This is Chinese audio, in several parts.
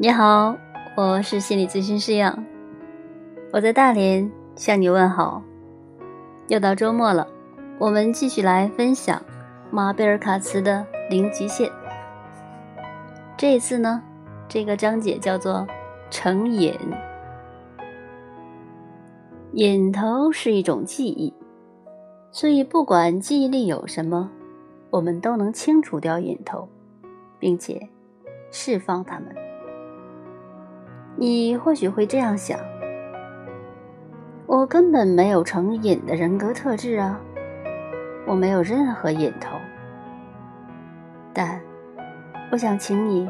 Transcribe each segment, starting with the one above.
你好，我是心理咨询师杨，我在大连向你问好。又到周末了，我们继续来分享马贝尔卡茨的《零极限》。这一次呢，这个章节叫做“成瘾”。瘾头是一种记忆，所以不管记忆力有什么，我们都能清除掉瘾头，并且释放它们。你或许会这样想：我根本没有成瘾的人格特质啊，我没有任何瘾头。但，我想请你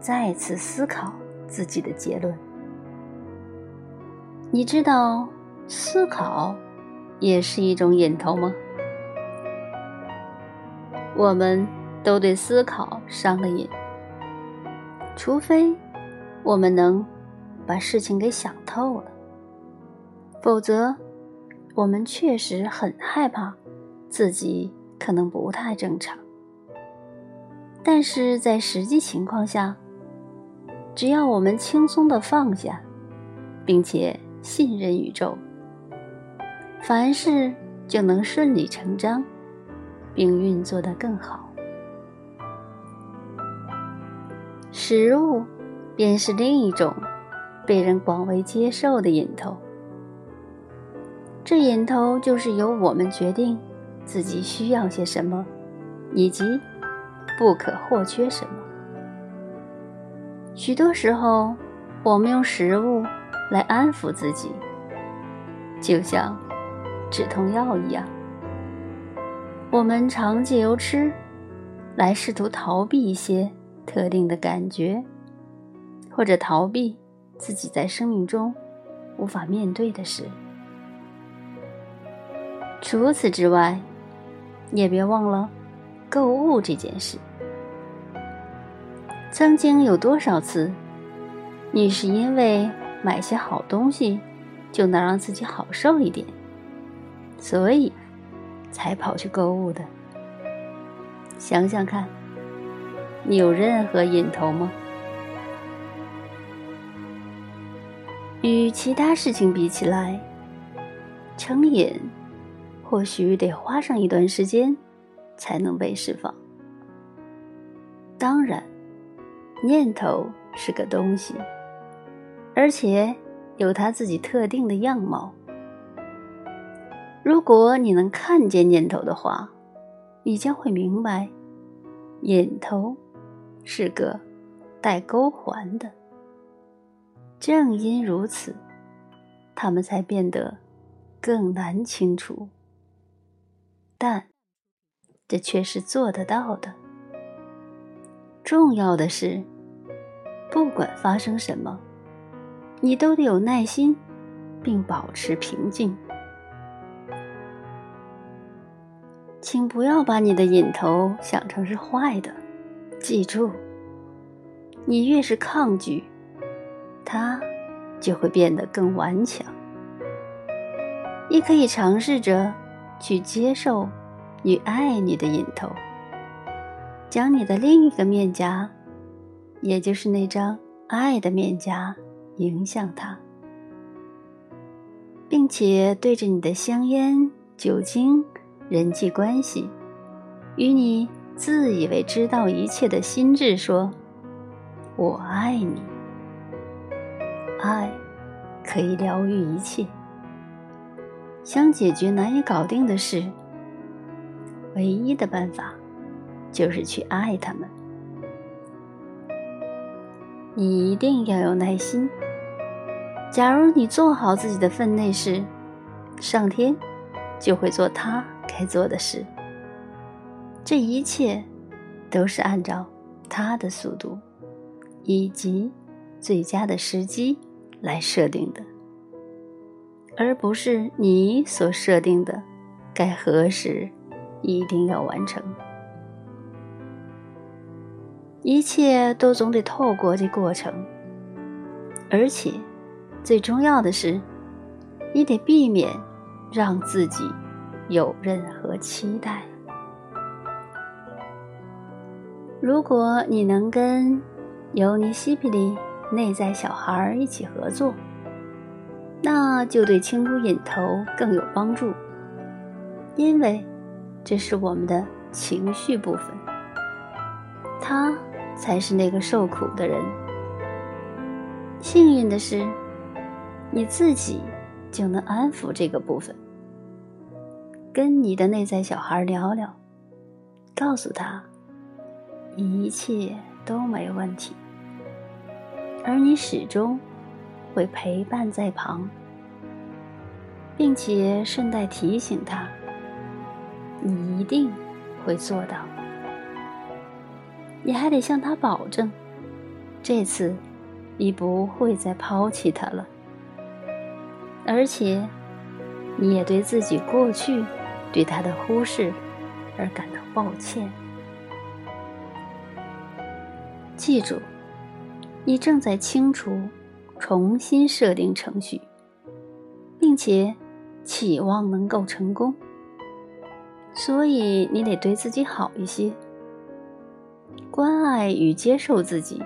再次思考自己的结论。你知道思考也是一种瘾头吗？我们都对思考上了瘾，除非我们能。把事情给想透了，否则，我们确实很害怕自己可能不太正常。但是在实际情况下，只要我们轻松的放下，并且信任宇宙，凡事就能顺理成章，并运作的更好。食物便是另一种。被人广为接受的瘾头，这瘾头就是由我们决定自己需要些什么，以及不可或缺什么。许多时候，我们用食物来安抚自己，就像止痛药一样。我们常借由吃来试图逃避一些特定的感觉，或者逃避。自己在生命中无法面对的事。除此之外，也别忘了购物这件事。曾经有多少次，你是因为买些好东西就能让自己好受一点，所以才跑去购物的？想想看，你有任何瘾头吗？与其他事情比起来，成瘾或许得花上一段时间才能被释放。当然，念头是个东西，而且有它自己特定的样貌。如果你能看见念头的话，你将会明白，瘾头是个带勾环的。正因如此，他们才变得更难清除。但这却是做得到的。重要的是，不管发生什么，你都得有耐心，并保持平静。请不要把你的瘾头想成是坏的。记住，你越是抗拒。他就会变得更顽强。你可以尝试着去接受与爱你的瘾头，将你的另一个面颊，也就是那张爱的面颊，迎向他，并且对着你的香烟、酒精、人际关系，与你自以为知道一切的心智说：“我爱你。”爱可以疗愈一切。想解决难以搞定的事，唯一的办法就是去爱他们。你一定要有耐心。假如你做好自己的分内事，上天就会做他该做的事。这一切都是按照他的速度以及最佳的时机。来设定的，而不是你所设定的，该何时一定要完成。一切都总得透过这过程，而且最重要的是，你得避免让自己有任何期待。如果你能跟尤尼西皮里。内在小孩一起合作，那就对清除瘾头更有帮助，因为这是我们的情绪部分，他才是那个受苦的人。幸运的是，你自己就能安抚这个部分，跟你的内在小孩聊聊，告诉他一切都没问题。而你始终会陪伴在旁，并且顺带提醒他：“你一定会做到。”你还得向他保证，这次你不会再抛弃他了。而且，你也对自己过去对他的忽视而感到抱歉。记住。你正在清除、重新设定程序，并且期望能够成功，所以你得对自己好一些。关爱与接受自己，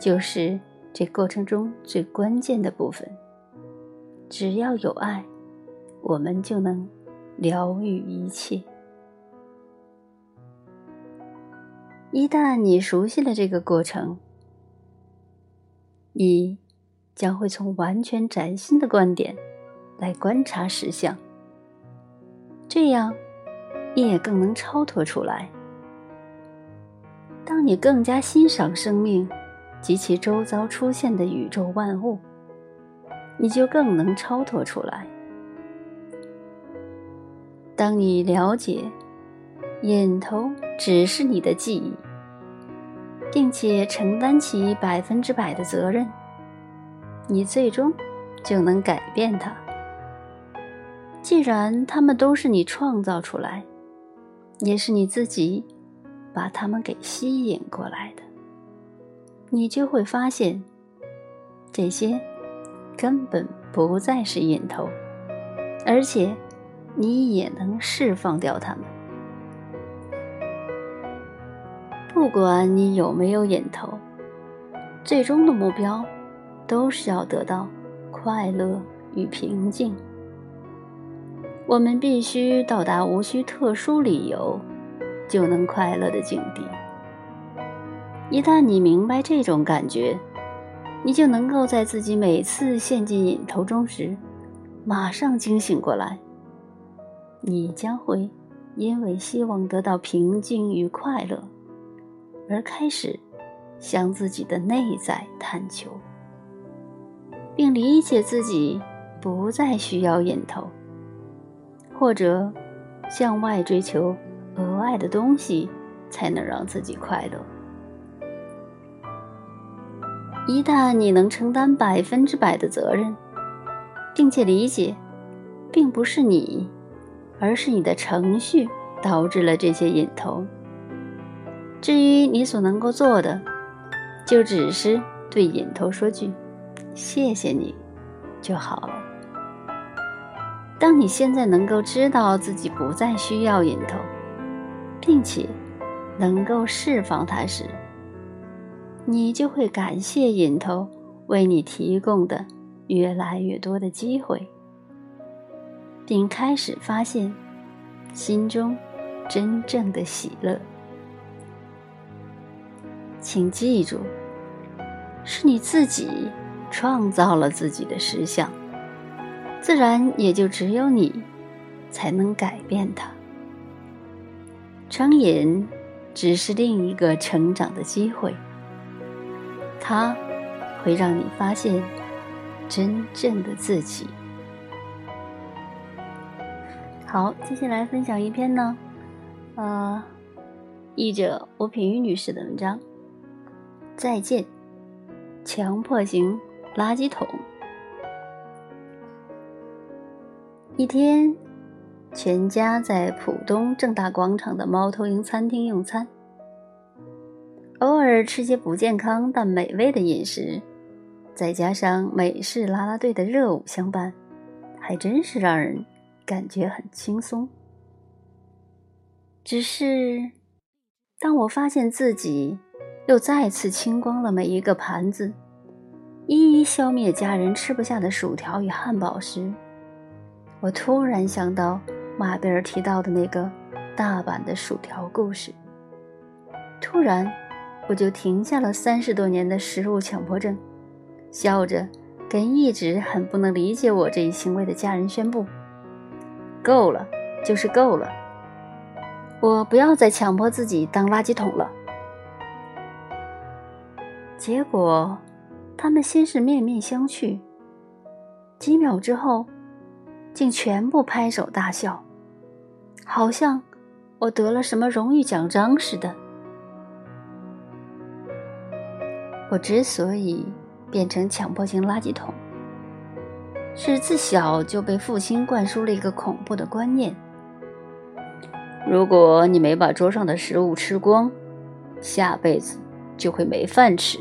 就是这过程中最关键的部分。只要有爱，我们就能疗愈一切。一旦你熟悉了这个过程，你将会从完全崭新的观点来观察实相，这样你也更能超脱出来。当你更加欣赏生命及其周遭出现的宇宙万物，你就更能超脱出来。当你了解眼头只是你的记忆。并且承担起百分之百的责任，你最终就能改变它。既然他们都是你创造出来，也是你自己把他们给吸引过来的，你就会发现，这些根本不再是瘾头，而且你也能释放掉它们。不管你有没有瘾头，最终的目标都是要得到快乐与平静。我们必须到达无需特殊理由就能快乐的境地。一旦你明白这种感觉，你就能够在自己每次陷进瘾头中时，马上惊醒过来。你将会因为希望得到平静与快乐。而开始向自己的内在探求，并理解自己不再需要引头，或者向外追求额外的东西才能让自己快乐。一旦你能承担百分之百的责任，并且理解，并不是你，而是你的程序导致了这些引头。至于你所能够做的，就只是对引头说句“谢谢你”就好了。当你现在能够知道自己不再需要引头，并且能够释放它时，你就会感谢引头为你提供的越来越多的机会，并开始发现心中真正的喜乐。请记住，是你自己创造了自己的实相，自然也就只有你才能改变它。成瘾只是另一个成长的机会，它会让你发现真正的自己。好，接下来分享一篇呢，呃，译者吴品瑜女士的文章。再见，强迫型垃圾桶。一天，全家在浦东正大广场的猫头鹰餐厅用餐，偶尔吃些不健康但美味的饮食，再加上美式啦啦队的热舞相伴，还真是让人感觉很轻松。只是，当我发现自己……又再次清光了每一个盘子，一一消灭家人吃不下的薯条与汉堡时，我突然想到马贝尔提到的那个大阪的薯条故事。突然，我就停下了三十多年的食物强迫症，笑着跟一直很不能理解我这一行为的家人宣布：“够了，就是够了，我不要再强迫自己当垃圾桶了。”结果。他们先是面面相觑，几秒之后，竟全部拍手大笑，好像我得了什么荣誉奖章似的。我之所以变成强迫性垃圾桶，是自小就被父亲灌输了一个恐怖的观念：如果你没把桌上的食物吃光，下辈子就会没饭吃。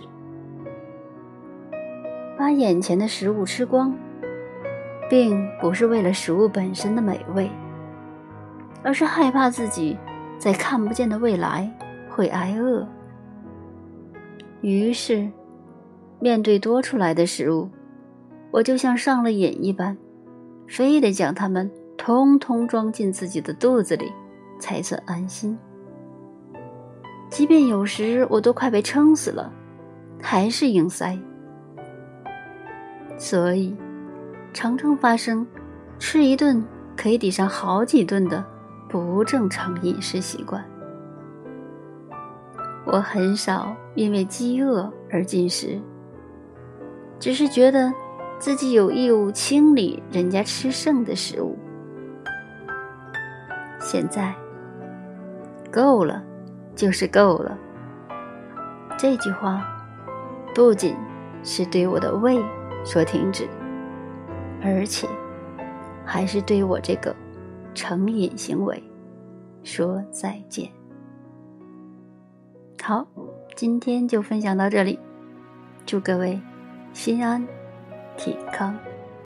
把眼前的食物吃光，并不是为了食物本身的美味，而是害怕自己在看不见的未来会挨饿。于是，面对多出来的食物，我就像上了瘾一般，非得将它们通通装进自己的肚子里，才算安心。即便有时我都快被撑死了，还是硬塞。所以，常常发生吃一顿可以抵上好几顿的不正常饮食习惯。我很少因为饥饿而进食，只是觉得自己有义务清理人家吃剩的食物。现在，够了，就是够了。这句话不仅是对我的胃。说停止，而且还是对我这个成瘾行为说再见。好，今天就分享到这里，祝各位心安体康。